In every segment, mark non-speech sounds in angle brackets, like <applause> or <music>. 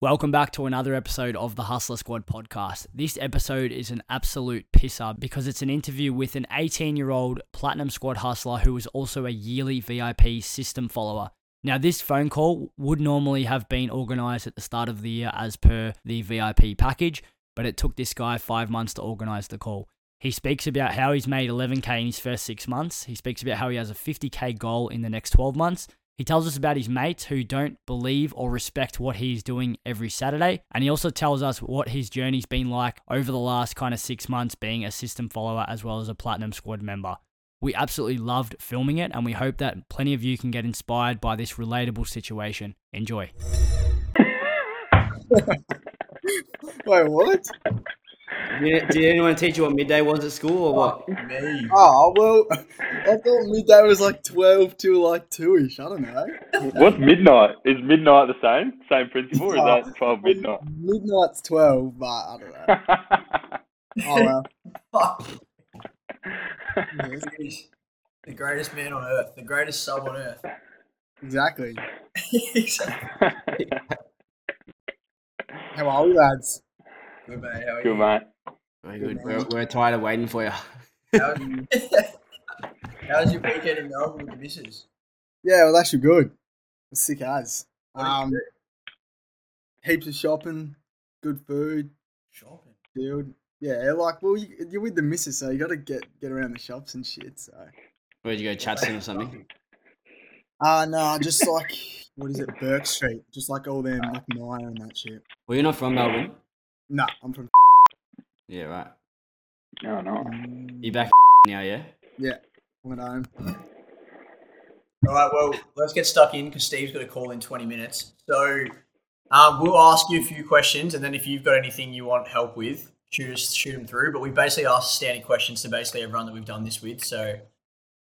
Welcome back to another episode of the Hussla Squad podcast. This episode is an absolute pisser because it's an interview with an 18 year old Platinum Squad hustler who is also a yearly VIP system follower. Now, this phone call would normally have been organized at the start of the year as per the VIP package, but it took this guy five months to organize the call. He speaks about how he's made 11k in his first six months. He speaks about how he has a 50k goal in the next 12 months. He tells us about his mates who don't believe or respect what he's doing every Saturday. And he also tells us what his journey's been like over the last kind of six months being a system follower as well as a Platinum Squad member. We absolutely loved filming it, and we hope that plenty of you can get inspired by this relatable situation. Enjoy. <laughs> Wait, what? Did, did anyone teach you what midday was at school or what? Oh, me. Oh, well, I thought midday was like 12 to like 2 ish. I don't know. What's midnight? Is midnight the same? Same principle, or is that 12 midnight? Midnight's 12, but I don't know. <laughs> Oh, well. Yes, <laughs> the greatest man on earth, the greatest sub on earth. Exactly. <laughs> exactly. How are we, lads? Good mate, how are Good you? mate. Very good. We're, we're tired of waiting for you. How was, <laughs> <laughs> how was your weekend in Melbourne with the missus? Yeah, well, actually good. Was sick as. What did you Um, heaps of shopping, good food, Shopping. chilled. Yeah, like, well, you, you're with the missus, so you got to get get around the shops and shit, so. Where'd you go, Chadstone or something? Uh, no, just like, what is it, Bourke Street. Just like all them, like Myer and that shit. Well, you're not from Melbourne. No, I'm from. Yeah, right. No, no. You back now, yeah? yeah? I'm at home. All right, well, let's get stuck in because Steve's got a call in 20 minutes. So um, we'll ask you a few questions, and then if you've got anything you want help with, shoot us, shoot them through. But we basically asked standing questions to basically everyone that we've done this with. So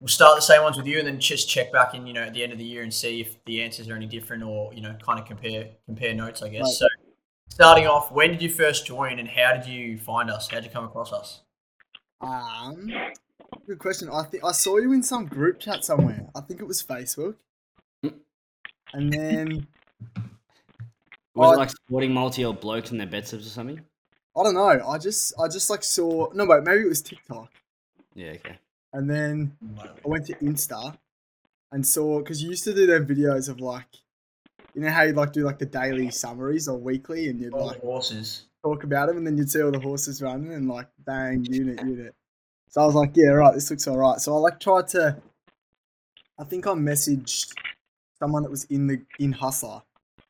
we'll start the same ones with you, and then just check back in, you know, at the end of the year and see if the answers are any different, or you know, kind of compare compare notes, I guess. Right. So starting off, when did you first join, and how did you find us? How did you come across us? Um, good question. I think I saw you in some group chat somewhere. I think it was Facebook. And then Was Oh, it like sporting multi or blokes and their bed subs or something? I don't know. I just I just like saw no wait maybe it was TikTok. Yeah, okay. And then I went to Insta and saw because you used to do them videos of like you know how you like do like the daily summaries or weekly and you'd All like the horses. talk about them and then you'd see all the horses running and like bang unit unit. So I was like, yeah, right, this looks alright. So I like tried to I think I messaged someone that was in the in Hussla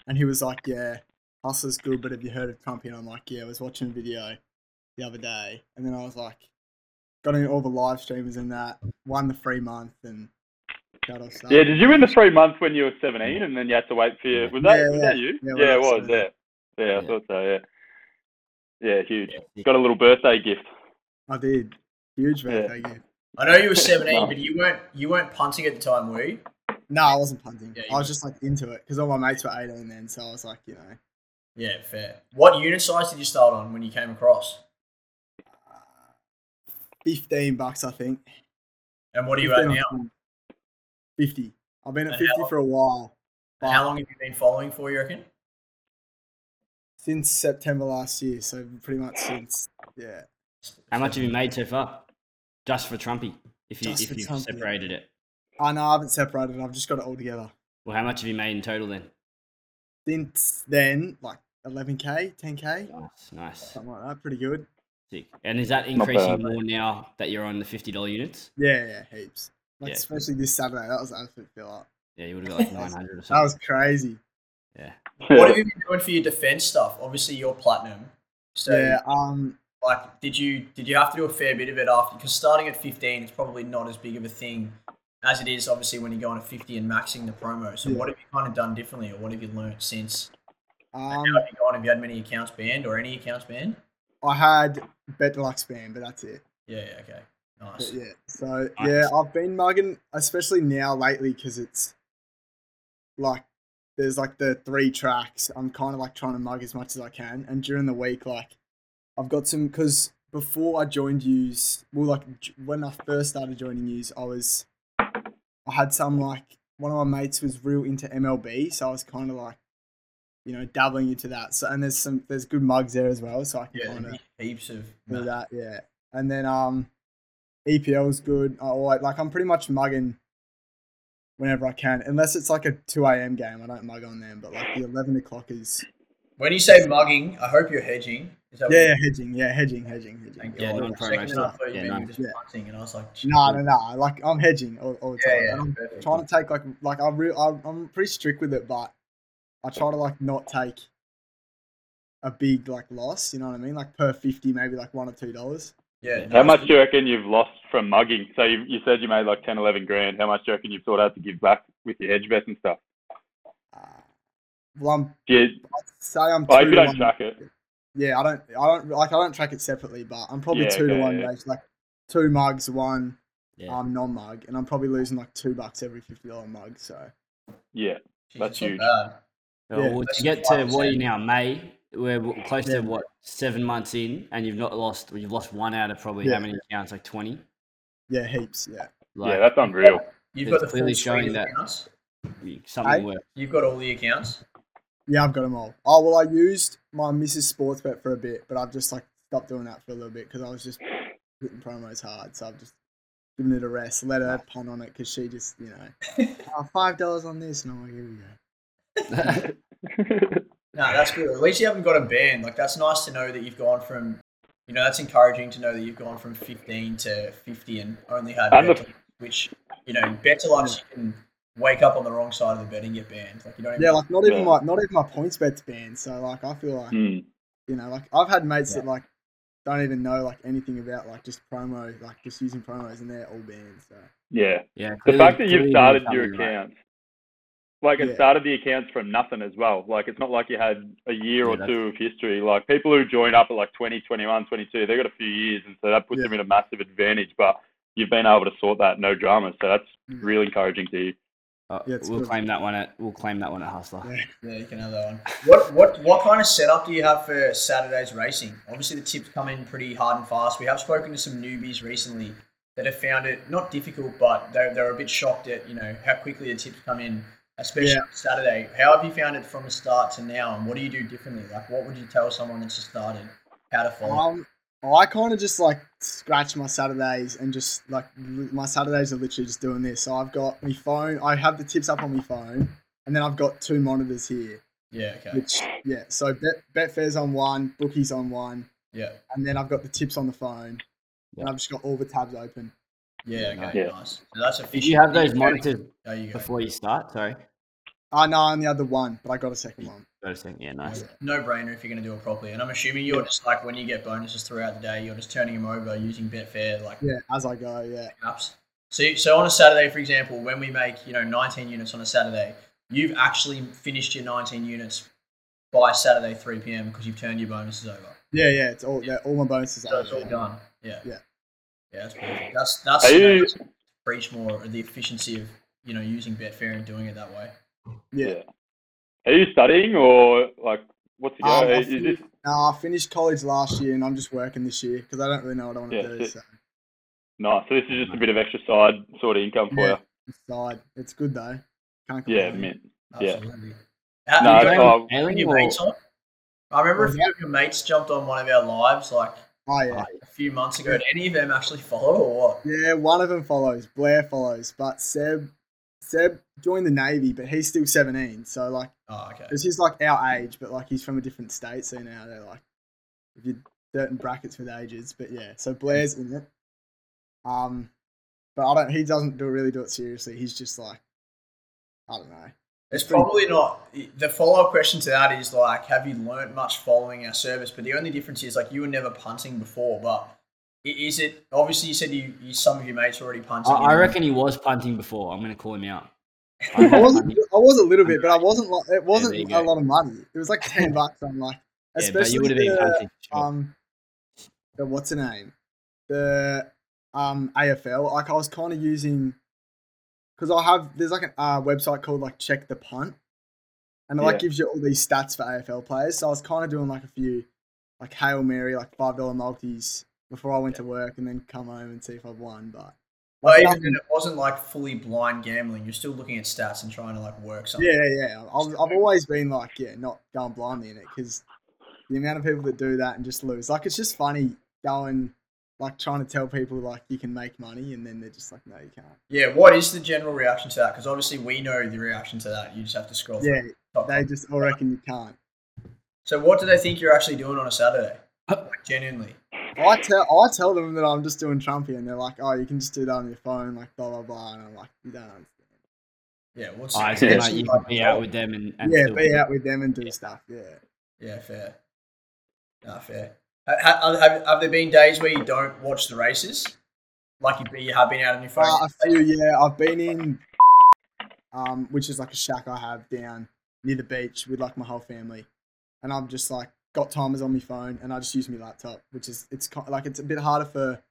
and he was like, Yeah, Hussla's good, but have you heard of Trumpy? And I'm like, Yeah, I was watching a video the other day and then I was like got in all the live streamers and that, won the free month and that all stuff. Yeah, did you win the three months when you were 17 and then you had to wait for your. Was that, Yeah, was yeah. that you? Yeah, Yeah, it was, that's- yeah. Yeah, I Yeah. thought so, yeah. Yeah, huge. Yeah. Got a little birthday gift. I did. Huge Yeah. birthday gift. I know you were 17, No. but you weren't you weren't punting at the time, were you? No, I wasn't punting. Yeah, I was you- just like into it because all my mates were 18 then, so I was like, you know, Yeah, fair. What unit size did you start on when you came across? Uh, 15 bucks, I think. And what are you at now? Or 50. I've been at And 50 how- for a while. How long have you been following for, you reckon? Since September last year, so pretty much since, yeah. How much have you made so far? Just for Trumpy, if you Just if for you've Trumpy. separated it. I know I haven't separated it, I've just got it all together. Well, how much have you made in total then? Since then, like 11k, 10k, Nice, nice, something like that. Pretty good. sick. And is that increasing bad. more now that you're on the fifty dollar units? Yeah, yeah, heaps. Like, Yeah. especially this Saturday, that was an absolute fill up. Yeah, you would have got like <laughs> nine hundred or something. That was crazy. Yeah, What have you been doing for your defense stuff? Obviously, you're platinum. So, Yeah, um, like, did you did you have to do a fair bit of it after? Because starting at 15, it's probably not as big of a thing as it is, obviously, when you go on a 50 and maxing the promo. So, Yeah. what have you kind of done differently, or what have you learnt since? um, How have you gone? Have you had many accounts banned, or any accounts banned? I had Bet Deluxe banned, but that's it. Yeah, yeah, okay, But nice. yeah, so Nice. yeah, I've been mugging, especially now lately, because it's like there's like the three tracks. I'm kind of like trying to mug as much as I can, and during the week, like I've got some because before I joined Use, well, like when I first started joining Use, I was I had some like one of my mates was real into MLB, so I was kind of like you know, dabbling into that. So and there's some there's good mugs there as well, so I can Yeah, kind of heaps of. do that. Yeah, and then um, EPL's good. I like like I'm pretty much mugging whenever I can, unless it's like a two a.m. game. I don't mug on them, but like the eleven o'clock is When you say mugging, I hope you're hedging. Is that yeah, yeah hedging, yeah hedging, hedging, hedging. Thank Yeah, God. non-promo For a second, I stuff. thought you Yeah, meant you none. were just Yeah. punting, and I was like, No, no, no. Like I'm hedging all, all the time. yeah, and I'm perfect. trying to take like like I re- I, I'm pretty strict with it, but I try to like not take a big like loss. You know what I mean? Like per fifty, maybe like one or two dollars. Yeah. How much do you reckon you've lost from mugging? So you, you said you made like 10, 11 grand. How much do you reckon you've thought out to give back with your hedge bets and stuff? Uh, well, I'm Do you, I'd say I'm. oh, two if you don't one- track it. Yeah, I don't. I don't like. I don't track it separately, but I'm probably Yeah, two to one yeah. ratio. Like two mugs, one Yeah. um non mug, and I'm probably losing like two bucks every fifty dollar mug. So Yeah. That's it's not huge. bad. So Yeah. well, Less to get to what are you now? May. We're close Yeah. to what seven months in, and you've not lost. You've lost one out of probably Yeah. how many accounts? Like twenty. yeah, heaps. Yeah. Like yeah, that's unreal. You've got the clearly showing that- accounts. something Hey? works. You've got all the accounts. Yeah, I've got them all. Oh well, I used my Mrs. Sportsbet for a bit, but I've just like stopped doing that for a little bit because I was just hitting promos hard. So I've just given it a rest, let her punt on it because she just you know <laughs> oh, five dollars on this, and I'm like, here we go. <laughs> <laughs> No, that's good. At least you haven't got a band. Like that's nice to know that you've gone from, you know, that's encouraging to know that you've gone from 15 to 50 and only had And the- which you know, Bet Deluxe you can wake up on the wrong side of the bed and get banned. Like you don't. Even, Yeah, like not even Yeah. my not even my PointsBet's banned. So like I feel like Hmm. you know like I've had mates Yeah. that like don't even know like anything about like just promo like just using promos and they're all banned. So Yeah. Yeah. The fact that you've started your account. right. Accounts, like it Yeah. started the accounts from nothing as well. Like it's not like you had a year Yeah, or two of history. Like people who join up at like 20, 21, 22, they've got a few years, and so that puts Yeah. them in a massive advantage. But you've been able to sort that no drama, so that's Mm. really encouraging to you. Oh, Yeah, we'll good. claim that one at we'll claim that one at Hussla. Yeah. Yeah, you can have that one. What what what kind of setup do you have for Saturday's racing? Obviously, the tips come in pretty hard and fast. We have spoken to some newbies recently that have found it not difficult, but they're, they're a bit shocked at you know how quickly the tips come in, especially Yeah. on Saturday. How have you found it from the start to now, and what do you do differently? Like, what would you tell someone that's just started how to follow? Um, I kind of just like scratch my Saturdays and just like li- my Saturdays are literally just doing this. So I've got my phone. I have the tips up on my phone, and then I've got two monitors here. yeah, okay, Which yeah, so Bet Betfair's on one, bookies on one, yeah, and then I've got the tips on the phone, Yeah. and I've just got all the tabs open. yeah, okay, Yeah. nice. So that's Did you have those monitors you before you start? Sorry. Ah, I know I only had the one, but I got a second one. Got a second. Yeah, nice. No brainer if you're going to do it properly. And I'm assuming you're just like when you get bonuses throughout the day, you're just turning them over using Betfair like Yeah, as I go. Yeah, apps. So, so on a Saturday, for example, when we make you know 19 units on a Saturday, you've actually finished your 19 units by Saturday 3 p.m. because you've turned your bonuses over. yeah, yeah. It's all yeah, all my bonuses. So Are it's all over. done. Yeah. Yeah. Yeah, that's perfect. That's that's Are you- that's preach more of the efficiency of you know using Betfair and doing it that way. Yeah. Are you studying or like what's the go? Um, I is this finished, no, I finished college last year, and I'm just working this year because I don't really know what I want to Yeah, do. sit- So nice? So this is just a bit of extra side sort of income for Yeah. decide. It's good though. Can't you. Yeah, mint. Yeah. Absolutely. How, No, you it's got all- any Ailing of your mates on? I remember a few of your mates jumped on one of our lives like Oh yeah. a few months ago. Did any of them actually follow or what? Yeah, one of them follows. Blair follows, but Seb, Seb joined the navy, but he's still 17. So like, Oh, okay. because he's like our age, but like he's from a different state. So now they're like, if you certain brackets with ages. But yeah, so Blair's in it. Um, but I don't. He doesn't do really do it seriously. He's just like, I don't know. It's probably not. The follow up question to that is like, have you learnt much following our service? But the only difference is like you were never punting before. But is it obviously you said you, you some of your mates were already punting? I and- reckon he was punting before. I'm going to call him out. <laughs> I wasn't. I was a little bit, but I <laughs> wasn't like it wasn't there you a lot of money. It was like ten <laughs> bucks. I'm like, Yeah, but especially you would have been the, punting. sure. um, the what's the name? The um AFL. Like I was kind of using because I have there's like a uh, website called like Check the Punt, and it like gives you all these stats for AFL players. So I was kind of doing like a few like hail mary, like five dollar multis before I went to work, and then come home and see if I've won. But Like, even then, it wasn't like fully blind gambling. You're still looking at stats and trying to like work something. Yeah, yeah. I've, I've always been like, yeah, not going blindly in it because the amount of people that do that and just lose, like, it's just funny going, like, trying to tell people like you can make money and then they're just like, no, you can't. Yeah, what is the general reaction to that? Because obviously we know the reaction to that. You just have to scroll. Yeah, top they just all reckon you can't. So what do they think you're actually doing on a Saturday? Like, genuinely. I tell I tell them that I'm just doing Trumpy and they're like, oh, you can just do that on your phone, like blah blah blah, and I'm like, you don't understand. Yeah, what's I what's think the like you like be out with them and, and yeah, still- be out with them and do stuff. Yeah. Yeah, fair. Nah, fair. Ha- ha- Have, have there been days where you don't watch the races? Like you, you have been out on your phone? Uh, a few, yeah. I've been in, um, which is like a shack I have down near the beach with like my whole family, and I'm just like got timers on my phone, and I just use my laptop, which is it's ki- like it's a bit harder for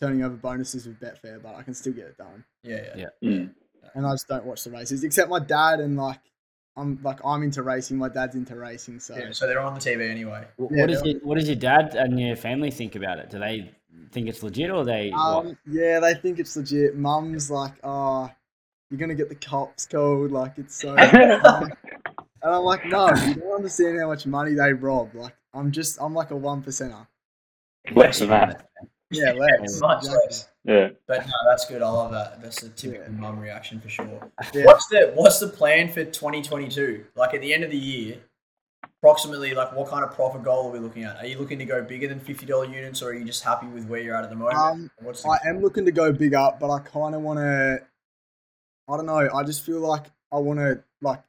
turning over bonuses with Betfair, but I can still get it done, yeah, yeah. Yeah. Mm. and I just don't watch the races, except my dad and like I'm like I'm into racing, my dad's into racing, so Yeah, so they're on the TV anyway. Wh- Yeah, what, does they're- your, what does your dad and your family think about it? Do they think it's legit or they? Um, yeah, they think it's legit. Mum's like, oh, you're gonna get the cops called. Like it's so. <laughs> and I'm like, no, you don't understand how much money they rob. Like I'm just, I'm like a one percenter. Less than that. Yeah, less. Much exactly. less. Yeah. But no, that's good. I love that. That's a typical Yeah. mum reaction for sure. Yeah. What's the What's the plan for 2022? Like at the end of the year, approximately, like what kind of profit goal are we looking at? Are you looking to go bigger than fifty dollar units, or are you just happy with where you're at at the moment? Um, What's the, I am looking to go big up, but I kind of want to. I don't know. I just feel like I want to like.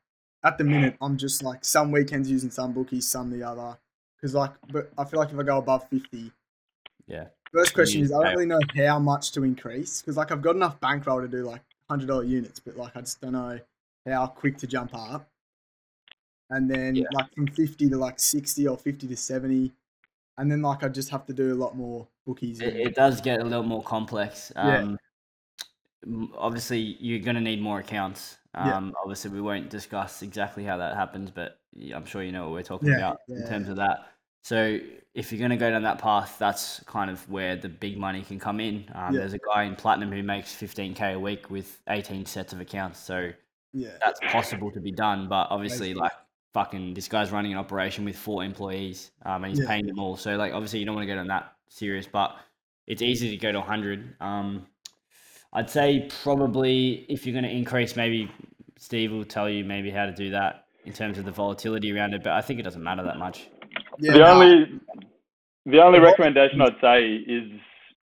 At the minute, I'm just like some weekends using some bookies, some the other. Because like, but I feel like if I go above fifty, Yeah. First question is, I don't really know how much to increase because, like, I've got enough bankroll to do like hundred dollar units, but like, I just don't know how quick to jump up. And then Yeah. like from fifty to like sixty or fifty to seventy, and then like I just have to do a lot more bookies. It, it does get a little more complex. Yeah. Um, m- Obviously, you're going to need more accounts. Yeah. Um, Obviously, we won't discuss exactly how that happens, but I'm sure you know what we're talking Yeah, about in terms of that. So, if you're going to go down that path, that's kind of where the big money can come in. Um, Yeah. There's a guy in Platinum who makes 15k a week with 18 sets of accounts. So, yeah, that's possible to be done. But obviously, Basically. like fucking, this guy's running an operation with four employees, um, and he's Yeah. paying them all. So like, obviously, you don't want to go down that serious, but it's easy to go to 100. Um, I'd say probably if you're going to increase, maybe Steve will tell you maybe how to do that in terms of the volatility around it. But I think it doesn't matter that much. yeah. the only the only recommendation I'd say is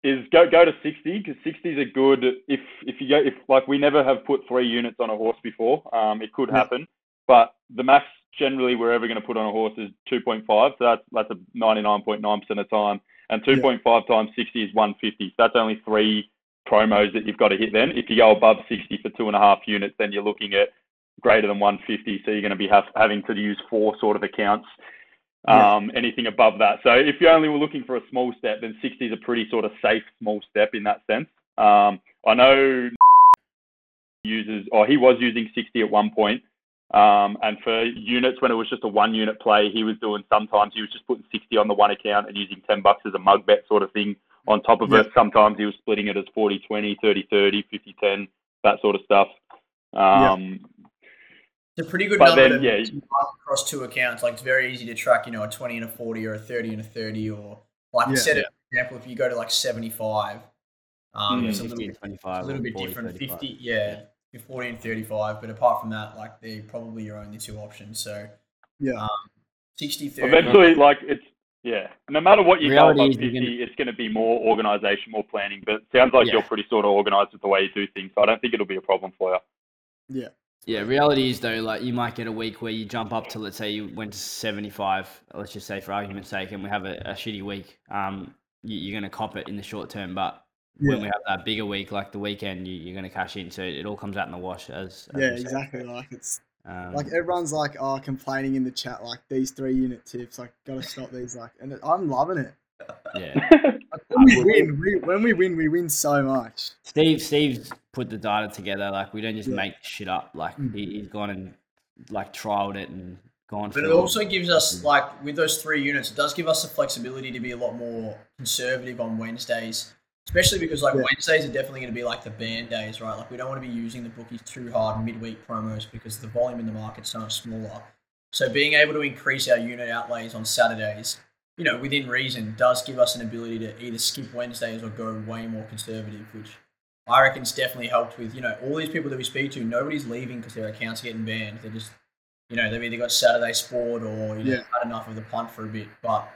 is go go to sixty because sixties are good if if you go if like we never have put three units on a horse before. Um, it could Yeah. happen, but the max generally we're ever going to put on a horse is two point five. So that's that's a ninety nine point nine percent of the time, and two point five times sixty is one fifty. So that's only three promos that you've got to hit. Then if you go above sixty for two and a half units, then you're looking at greater than 150. So you're going to be have, having to use four sort of accounts. Yeah. Um, anything above that. So if you only were looking for a small step, then 60 is a pretty sort of safe small step in that sense. Um, I know <laughs> uses, or he was using 60 at one point. Um, and for units, when it was just a one unit play, he was doing sometimes he was just putting 60 on the one account and using 10 bucks as a mug bet sort of thing on top of Yeah. it. Sometimes he was splitting it as 40 20, 30 30, 50 10, that sort of stuff. Um, It's a pretty good But number then, to yeah. to across two accounts. Like it's very easy to track, you know, a twenty and a forty or a thirty and a thirty, or like Yeah. instead of, for example, if you go to like seventy-five, um, Mm. it's a little 60 bit, and 25. a little or bit 40, different. 35. Fifty, yeah, you're forty and thirty-five. But apart from that, like they're probably your only two options. So Yeah. um, 60, 30. Eventually, like it's yeah. No matter what you go Reality above is you're fifty, gonna- it's going to be more organisation, more planning. But it sounds like Yeah. you're pretty sort of organised with the way you do things. So I don't think it'll be a problem for you. Yeah. Yeah, reality is though, like you might get a week where you jump up to, let's say you went to 75, let's just say for argument's sake, and we have a, a shitty week. Um, you, you're going to cop it in the short term, but when we have that bigger week, like the weekend, you, you're going to cash in. So it all comes out in the wash, as, as Yeah, exactly. Like it's Um, like everyone's like, oh, complaining in the chat, like these three unit tips, like gotta stop these, like, and I'm loving it. yeah. <laughs> When we win, we, when we win, we win so much. Steve, Steve's put the data together. Like we don't just Yeah. make shit up. Like Mm. he, he's gone and like trialed it and gone. But it through also gives us, like, with those three units, it does give us the flexibility to be a lot more conservative on Wednesdays. Especially because like Yeah. Wednesdays are definitely going to be like the ban days, right? Like we don't want to be using the bookies too hard midweek promos because the volume in the market's so much smaller. So being able to increase our unit outlays on Saturdays, you know, within reason, does give us an ability to either skip Wednesdays or go way more conservative, which I reckon's definitely helped with. You know, all these people that we speak to, nobody's leaving because their accounts are getting banned. They're just, you know, they've either got Saturday sport or you know Yeah. had enough of the punt for a bit, but.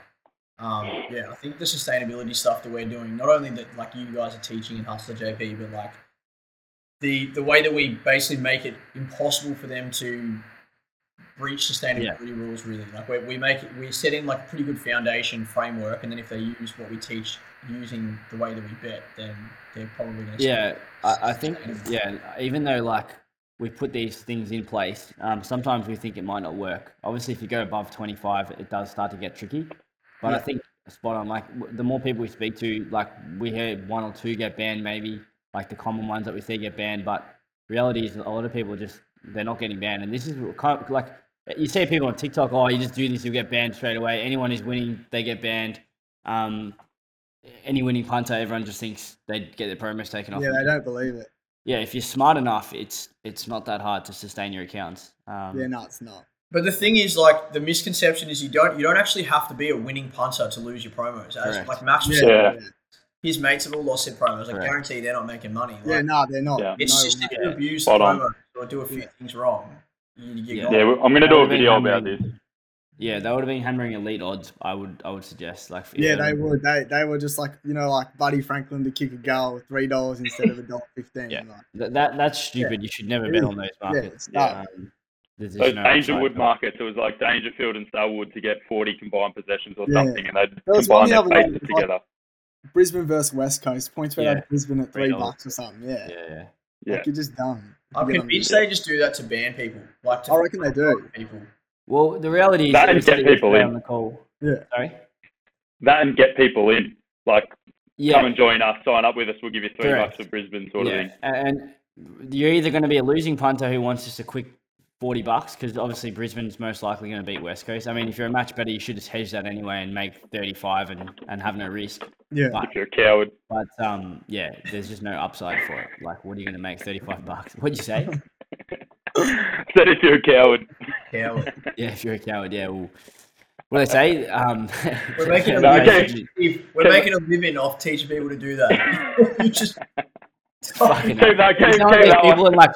Um, yeah, I think the sustainability stuff that we're doing, not only that like you guys are teaching in Hussla JP, but like the the way that we basically make it impossible for them to breach sustainability rules. Really, like we we make it, we set in like a pretty good foundation framework, and then if they use what we teach using the way that we bet, then they're probably going to Yeah, I, I think yeah. Even though like we put these things in place, um, sometimes we think it might not work. Obviously, if you go above twenty five, it does start to get tricky. But I think spot on. Like the more people we speak to, like we hear one or two get banned, maybe like the common ones that we see get banned. But reality is, a lot of people just they're not getting banned, and this is kind of like you see people on TikTok. Oh, you just do this, you get banned straight away. Anyone who's winning, they get banned. Um, any winning punter, everyone just thinks they'd get their promos taken off. Yeah, they don't believe it. yeah, if you're smart enough, it's it's not that hard to sustain your accounts. Um, Yeah, no, it's not. But the thing is, like, the misconception is you don't you don't actually have to be a winning punter to lose your promos. As Correct. like Max was Yeah, saying, Yeah. yeah, his mates have all lost their promos. I Correct. guarantee they're not making money. Like, yeah, no, they're not. Yeah. It's no, just if no. you abuse Spot the on. promo or do a few things wrong, you, you Yeah. Yeah, I'm going to do a video about this. yeah, they would have been hammering elite odds. I would I would suggest like Yeah, they would. They they were just like you know like Buddy Franklin to kick a goal with three dollars instead of a dollar fifteen. Yeah. Like, that that's stupid. You should never bet on those markets. it's dumb. Um, there's just Those no upside Dangerwood markets, it was like Dangerfield and Selwood to get 40 combined possessions or Yeah. something, and they'd There combine the their other faces like- together. Brisbane versus West Coast PointsBet Yeah. out Brisbane at three $3. bucks or something. Yeah, Yeah, yeah. Yeah. like you're just dumb. I'm You get on convinced they just do that to ban people. Like to I reckon they do. people. Well, the reality is, That and get people in. on the call. Yeah. Sorry. That and get people in. Like, Yeah. come and join us, sign up with us, we'll give you three Correct. bucks for Brisbane sort of thing. And you're either going to be a losing punter who wants just a quick 40 bucks because obviously Brisbane's most likely going to beat West Coast. I mean, if you're a match better, you should just hedge that anyway and make 35 and, and have no risk. Yeah, But If you're a coward. But um, yeah, there's just no upside for it. Like, what are you going to make 35 bucks? What'd you say? <laughs> Said if you're a coward. Coward. <laughs> yeah, if you're a coward, yeah. Well, what do they say? Um, <laughs> We're making a No, living. okay. If we're making a living off teaching people to do that. you just Fucking Keep that, There's keep, no keep that people one. in like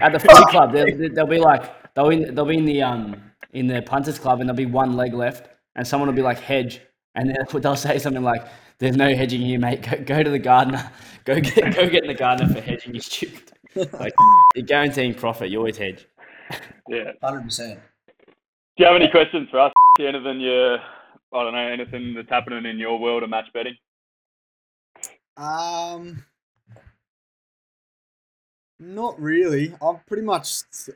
at the footy <laughs> club, they'll, they'll be like they'll be they'll be in the um in the punters club and there'll be one leg left and someone will be like hedge and then <laughs> they'll say something like "There's no hedging here, mate. Go, go to the gardener. <laughs> Go get go get in the gardener for hedging. You stupid. Like you're guaranteeing profit. You always hedge. Yeah. hundred percent. Do you have any questions for us? Anything you, I don't know, anything that's happening in your world of match betting? Um, not really. I'm pretty much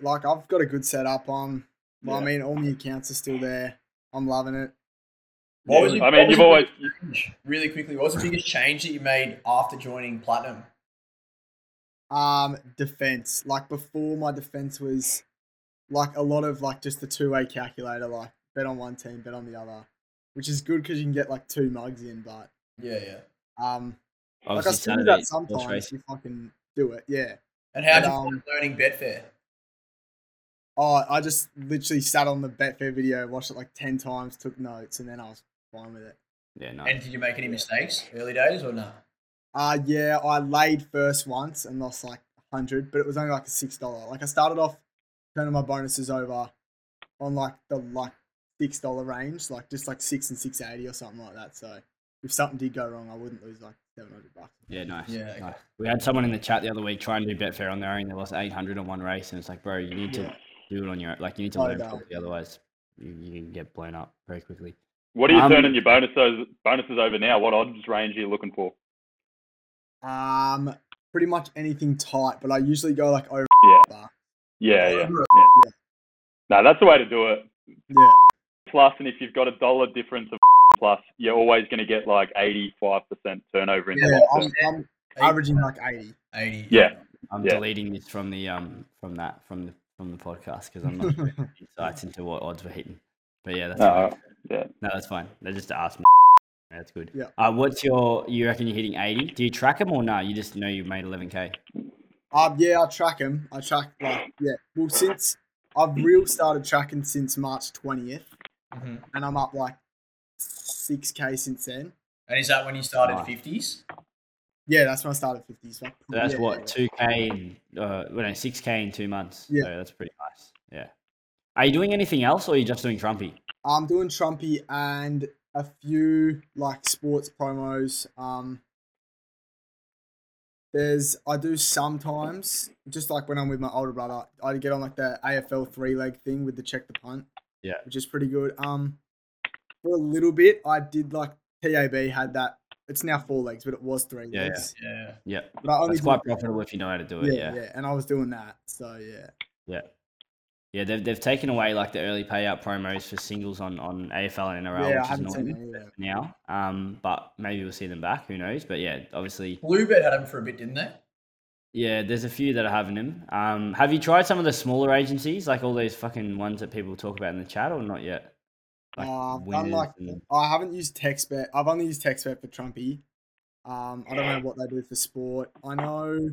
like I've got a good setup on. Well, I mean, all my accounts are still there. I'm loving it. What was your- I mean, was you've always, change? really quickly. What was the biggest change that you made after joining Platinum? Um, defense. Like before, my defense was like a lot of like just the two way calculator. Like bet on one team, bet on the other, which is good because you can get like two mugs in. But Yeah, yeah. um, like I Obviously, still do Saturday, that sometimes horse racing. if I can do it. Yeah. And how'd you Um, find learning Betfair? Oh, I just literally sat on the Betfair video, watched it like ten times, took notes, and then I was fine with it. Yeah, no. And did you make any mistakes early days or no? Uh yeah, I laid first once and lost like hundred, but it was only like a six dollar. Like I started off turning my bonuses over on like the like six dollar range, like just like six and six eighty or something like that. So if something did go wrong, I wouldn't lose like seven hundred bucks. Yeah, nice. Yeah, okay. nice. We had someone in the chat the other week trying to do Betfair on their own. They lost 800 on one race, and it's like, bro, you need to do it on your own. Like, you need to Oh, learn no. properly, otherwise you, you can get blown up very quickly. what are you Um, turning your bonuses bonuses over now? What odds range are you looking for? Um, pretty much anything tight, but I usually go like over. Yeah, bar. yeah, yeah. Yeah. No, that's the way to do it. Yeah, Plus, and if you've got a dollar difference of plus, you're always going to get like 85% turnover in Yeah, the I'm. I'm averaging like eighty. 80. Yeah, I'm Yeah. deleting this from the um from that from the from the podcast because I'm not getting <laughs> insights into what odds we're hitting. But yeah, that's Uh, fine. yeah. No, that's fine. They just asked me. <laughs> That's good. Yeah. Uh, what's your? You reckon you're hitting eighty? Do you track them or no? You just know you've made eleven k. Um, yeah, I track them. I track like yeah. Well, since I've real started tracking since March twentieth, Mhm. and I'm up like six k since then. And is that when you started Nice. fifties? Yeah, that's when I started fifties. So that's yeah, what yeah. two k in uh, well, no, six k in two months. Yeah. So that's pretty nice. Yeah. Are you doing anything else, or are you just doing Trumpy? I'm doing Trumpy and a few like sports promos. Um, there's I do sometimes just like when I'm with my older brother, I get on like the AFL three leg thing with the check the punt. Yeah. which is pretty good. Um, for a little bit, I did like TAB had that. It's now four legs, but it was three Yeah, yeah. legs. Yeah. Yeah. But I only That's quite profitable if you know how to do it. yeah, Yeah. yeah, and I was doing that. So yeah, Yeah. Yeah, they've, they've taken away like the early payout promos for singles on, on AFL and NRL, yeah, I which is haven't seen annoying any of now. Um, but maybe we'll see them back. Who knows? But yeah, obviously, Bluebet had him for a bit, didn't they? yeah. There's a few that are having them. Um, have you tried some of the smaller agencies, like all those fucking ones that people talk about in the chat, or not yet? Like Uh, I've done like and... I haven't used TexBet. I've only used TexBet for Trumpy. Um, I don't know what they do for sport. I know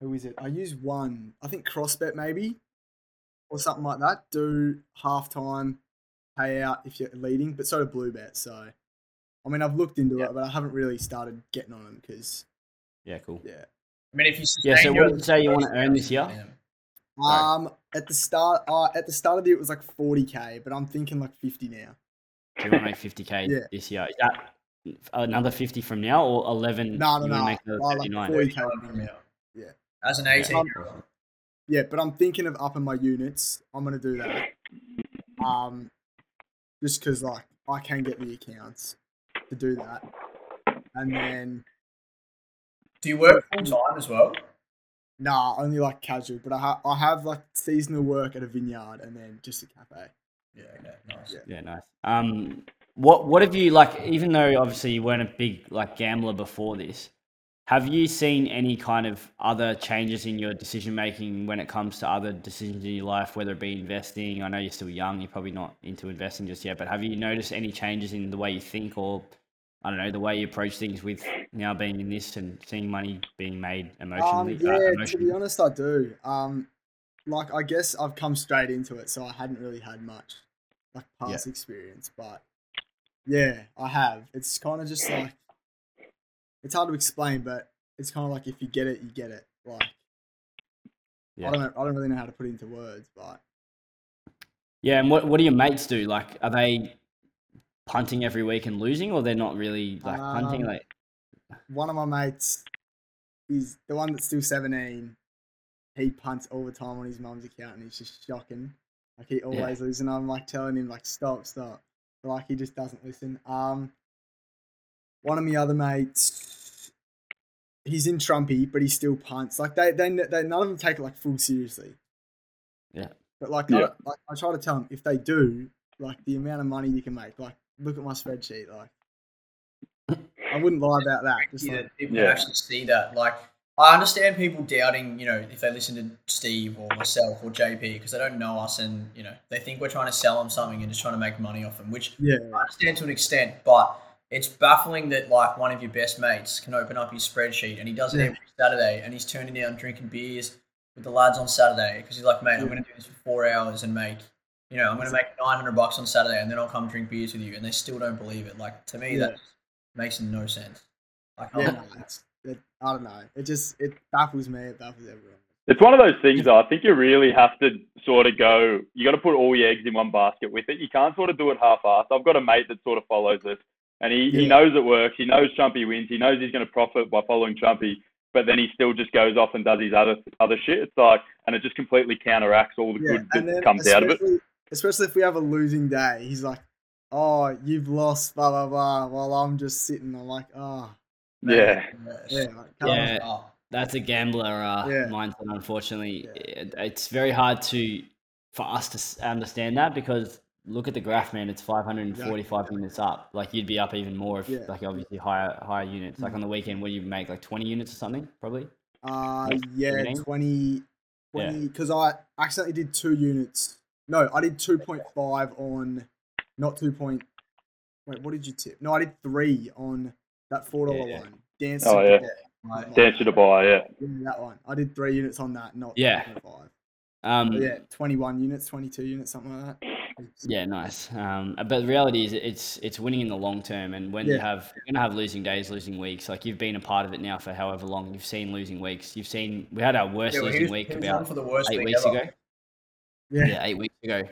who is it? I use one. I think CrossBet maybe or something like that. Do halftime payout if you're leading, but so do Bluebet. So I mean, I've looked into Yeah. it, but I haven't really started getting on them because yeah, cool. yeah. I mean, if you Yeah, so what your- did you say you wanna earn this year? Yeah. Right. Um, at the start, uh, at the start of the year it was like 40k, but I'm thinking like 50 now. Do you want to make 50k <laughs> Yeah. this year? Is that another 50 from now, or 11? No, no, no. make another like 40k from from now. now. Yeah. As an 18 year. Yeah, but I'm thinking of upping my units. I'm gonna do that. Um, just because like I can get the accounts to do that, and then Do you work full time as well? Nah, only like casual. But I ha- I have like seasonal work at a vineyard, and then just a cafe. Yeah, okay, nice. Yeah. Yeah, nice. Um, what what have you like? Even though obviously you weren't a big like gambler before this, have you seen any kind of other changes in your decision making when it comes to other decisions in your life, whether it be investing? I know you're still young; you're probably not into investing just yet. But have you noticed any changes in the way you think, or I don't know, the way you approach things with now being in this and seeing money being made emotionally. Um, emotionally? yeah, uh, to be honest, I do. Um, like I guess I've come straight into it, so I hadn't really had much like Yeah. past experience, but yeah, I have. It's kind of just like it's hard to explain, but it's kind of like if you get it, you get it. Like Yeah. I don't know, I don't really know how to put it into words, but Yeah, and what what do your mates do? Like, are they punting every week and losing, or they're not really like punting? Um, Like, one of my mates is the one that's still seventeen. He punts all the time on his mum's account, and he's just shocking. Like he always loses, and I'm like telling him like stop, stop. But like he just doesn't listen. Um, one of my other mates, he's in Trumpy, but he still punts. Like they, they, they none of them take it like full seriously. Yeah. But like, I, Yeah. don't- like I try to tell them if they do, like the amount of money you can make. Like look at my spreadsheet. Like I <laughs> wouldn't lie about that. Just Yeah, like, people Yeah. can actually see that. Like, I understand people doubting, you know, if they listen to Steve or myself or JP because they don't know us and, you know, they think we're trying to sell them something and just trying to make money off them, which yeah, I understand to an extent, but it's baffling that, like, one of your best mates can open up his spreadsheet and he does it Yeah. every Saturday and he's turning down drinking beers with the lads on Saturday because he's like, mate, I'm going to do this for four hours and make, you know, I'm going to make 900 bucks on Saturday and then I'll come drink beers with you. And they still don't believe it. Like, to me, Yeah. that makes no sense. Like, yeah. I'm- no, it's, it, I don't know. It just it baffles me. It baffles everyone. It's one of those things. Though, I think you really have to sort of go. You got to put all your eggs in one basket with it. You can't sort of do it half-assed. I've got a mate that sort of follows this, and he, he knows it works. He knows Trumpy wins. He knows he's going to profit by following Trumpy, but then he still just goes off and does his other other shit. It's like, and it just completely counteracts all the Yeah, good that comes out of it. Especially, especially if we have a losing day, he's like, "Oh, you've lost," blah blah blah. While I'm just sitting, I'm like, "Oh, Yeah, yeah, like, come on." Yeah. Oh, that's a gambler uh, Yeah. mindset. Unfortunately, Yeah. it's very hard to for us to understand that because look at the graph, man. It's 545 units up. Like you'd be up even more if, Yeah. like, obviously higher higher units. Like Mhm. on the weekend, what do you make? Like 20 units or something, probably. Uh, Like, yeah, mean? 20, 20, because I accidentally did two units. No, I did 2.5 on, not 2 point, Wait, what did you tip? No, I did three on that four dollar Yeah. one. Dance. Oh, yeah. Dubai. Right. Dance to Dubai, yeah. Yeah, that one. I did three units on that, not Yeah. five. Um, But yeah, twenty one units, twenty two units, something like that. Yeah, nice. Um, but the reality is, it's it's winning in the long term, and when you have you're gonna have losing days, losing weeks. Like you've been a part of it now for however long. You've seen losing weeks. You've seen we had our worst Yeah, losing week about for the worst eight week weeks ever. ago. Yeah. Yeah, eight weeks ago,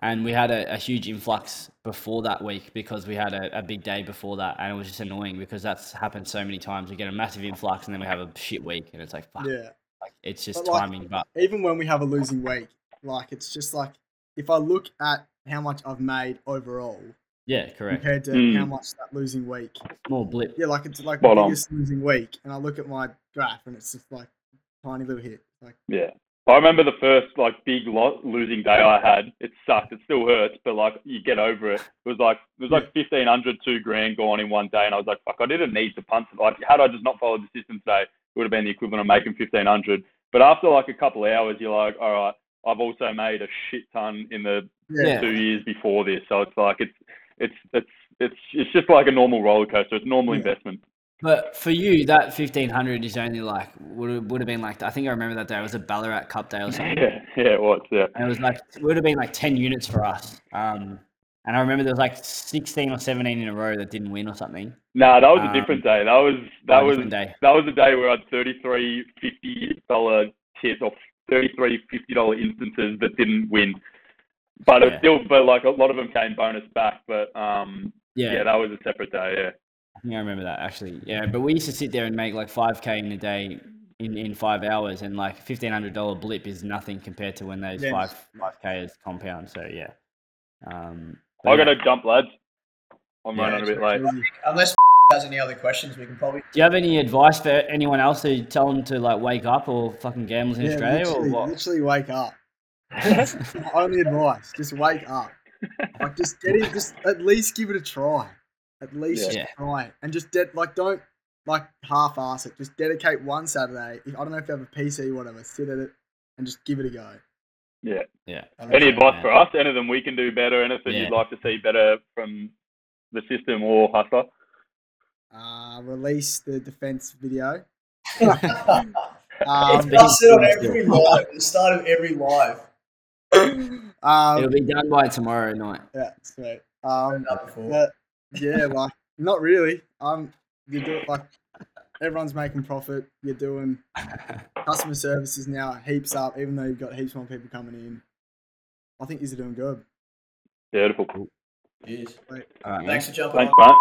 and we had a, a huge influx before that week because we had a, a big day before that, and it was just annoying because that's happened so many times. We get a massive influx, and then we have a shit week, and it's like fuck. Yeah. Like, it's just But, like, timing, but Even when we have a losing week, like it's just like if I look at how much I've made overall yeah, correct. compared to Mm. how much that losing week. Small blip. Yeah, like it's like Spot the on. biggest losing week, and I look at my graph and it's just like tiny little hit. Like Yeah. I remember the first like big lo- losing day I had. It sucked. It still hurts, but like you get over it. It was like it was like fifteen hundred, two grand gone in one day, and I was like, fuck, I didn't need to punt. Like, had I just not followed the system today, it would have been the equivalent of making fifteen hundred. But after like a couple of hours, you're like, all right, I've also made a shit ton in the yeah, two years before this, so it's like it's it's it's it's it's just like a normal roller coaster. It's normal Yeah. investment. But for you, that fifteen hundred is only like would have, would have been like I think I remember that day. It was a Ballarat Cup day or something, Yeah, <laughs> yeah, it was. Yeah. and it was like it would have been like ten units for us. Um, and I remember there was like sixteen or seventeen in a row that didn't win or something. No, that was Um, a different day. That was that was day. that was the day where I had thirty three fifty dollar tips or thirty three fifty dollar instances that didn't win. But Yeah. still, but like a lot of them came bonus back. But um, Yeah, yeah, that was a separate day. Yeah, I think I remember that actually. Yeah, but we used to sit there and make like five k in a day in, in five hours, and like fifteen hundred dollar blip is nothing compared to when those Yes. five five k is compound. So yeah. Um, I but got yeah. to jump, lads. I'm Yeah, running a bit late. Easy. Unless has any other questions, we can probably. Do you have any advice for anyone else to tell them to like wake up or fucking gambles in Yeah, Australia literally, or what? literally wake up. <laughs> My only advice: just wake up. Like, just get it. Just at least give it a try. At least Yeah. just try it, and just de- like don't like half-ass it. Just dedicate one Saturday. If, I don't know if you have a PC or whatever. Sit at it and just give it a go. Yeah. Yeah. Any advice for us? Anything we can do better? Anything Yeah. you'd like to see better from the system or Hussla? Uh, release the defense video. <laughs> <laughs> it's Um, busted on every live. The start of every live. <laughs> um, It'll be done by tomorrow night. yeah, sweet. Um, Done before. But yeah, like not really. Um, you do it like everyone's making profit. You're doing <laughs> customer services now heaps up, even though you've got heaps more people coming in. I think you're doing good. Beautiful. Cheers. All right, man. Thanks for jumping Thanks, on. mate.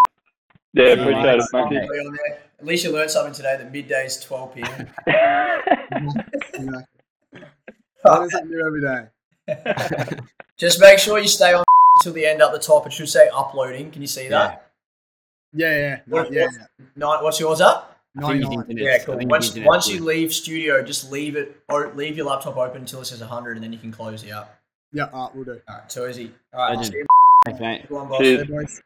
Yeah, Yeah, appreciate mate. it. Thank you. Be on there. At least you learned something today that midday <laughs> <laughs> is 12 p.m. Exactly. Learn something new every day. Just make sure you stay on until the end up the top. It should say uploading. Can you see that? Yeah, yeah, no, What- yeah, what- yeah. Nine, what's yours up? I think 99. Yeah, cool. Once once you leave studio, just leave it or leave your laptop open until it says 100, and then you can close out. Yeah, uh, we'll do. All right, too easy. All right, I'll Legend. see you. Thanks, mate. Go on, boss. Cheers. Hey, boys.